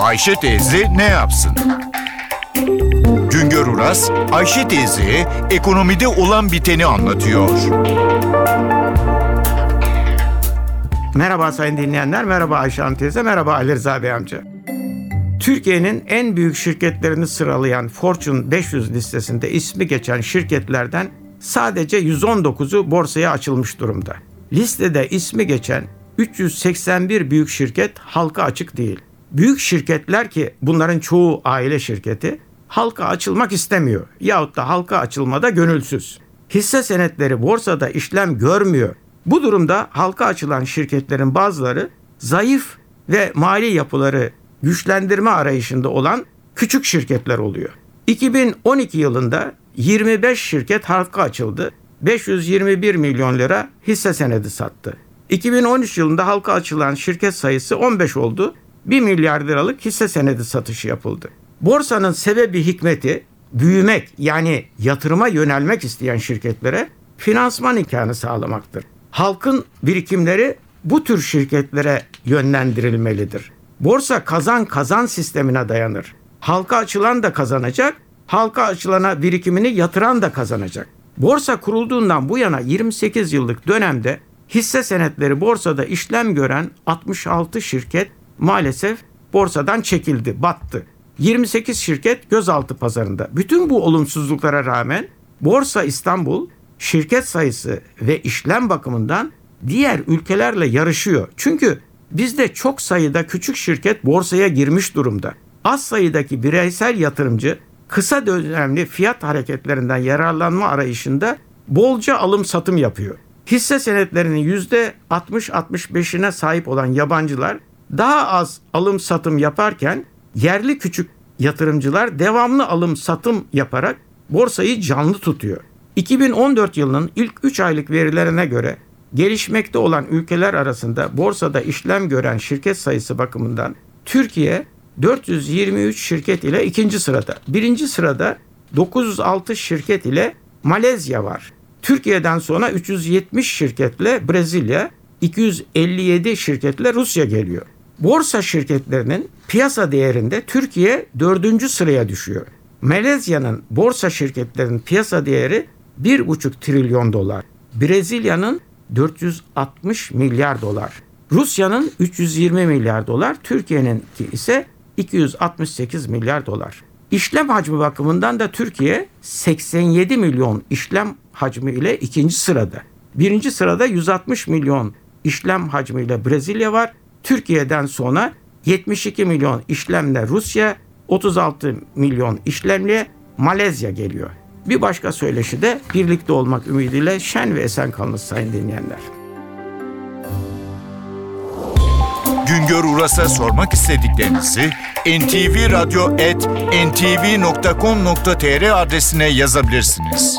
Ayşe teyze ne yapsın? Güngör Uras, Ayşe teyze ekonomide olan biteni anlatıyor. Merhaba sayın dinleyenler, merhaba Ayşe Hanım teyze, merhaba Ali Rıza Bey amca. Türkiye'nin en büyük şirketlerini sıralayan Fortune 500 listesinde ismi geçen şirketlerden sadece 119'u borsaya açılmış durumda. Listede ismi geçen 381 büyük şirket halka açık değil. Büyük şirketler ki bunların çoğu aile şirketi halka açılmak istemiyor yahut da halka açılmada gönülsüz. Hisse senetleri borsada işlem görmüyor. Bu durumda halka açılan şirketlerin bazıları zayıf ve mali yapıları güçlendirme arayışında olan küçük şirketler oluyor. 2012 yılında 25 şirket halka açıldı. 521 milyon lira hisse senedi sattı. 2013 yılında halka açılan şirket sayısı 15 oldu. 1 milyar liralık hisse senedi satışı yapıldı. Borsanın sebebi hikmeti büyümek yani yatırıma yönelmek isteyen şirketlere finansman imkanı sağlamaktır. Halkın birikimleri bu tür şirketlere yönlendirilmelidir. Borsa kazan kazan sistemine dayanır. Halka açılan da kazanacak, halka açılana birikimini yatıran da kazanacak. Borsa kurulduğundan bu yana 28 yıllık dönemde hisse senetleri borsada işlem gören 66 şirket maalesef borsadan çekildi, battı. 28 şirket gözaltı pazarında. Bütün bu olumsuzluklara rağmen Borsa İstanbul şirket sayısı ve işlem bakımından diğer ülkelerle yarışıyor. Çünkü bizde çok sayıda küçük şirket borsaya girmiş durumda. Az sayıdaki bireysel yatırımcı kısa dönemli fiyat hareketlerinden yararlanma arayışında bolca alım satım yapıyor. Hisse senetlerinin %60-65'ine sahip olan yabancılar daha az alım satım yaparken yerli küçük yatırımcılar devamlı alım satım yaparak borsayı canlı tutuyor. 2014 yılının ilk 3 aylık verilerine göre gelişmekte olan ülkeler arasında borsada işlem gören şirket sayısı bakımından Türkiye 423 şirket ile ikinci sırada. Birinci sırada 906 şirket ile Malezya var. Türkiye'den sonra 370 şirketle Brezilya, 257 şirketle Rusya geliyor. Borsa şirketlerinin piyasa değerinde Türkiye dördüncü sıraya düşüyor. Malezya'nın borsa şirketlerinin piyasa değeri 1,5 trilyon dolar. Brezilya'nın 460 milyar dolar. Rusya'nın 320 milyar dolar, Türkiye'ninki ise 268 milyar dolar. İşlem hacmi bakımından da Türkiye 87 milyon işlem hacmi ile ikinci sırada. Birinci sırada 160 milyon işlem hacmiyle Brezilya var. Türkiye'den sonra 72 milyon işlemle Rusya, 36 milyon işlemle Malezya geliyor. Bir başka söyleşi de birlikte olmak ümidiyle şen ve esen kalınız sayın dinleyenler. Güngör Uras'a sormak istediklerinizi ntvradio.com.tr adresine yazabilirsiniz.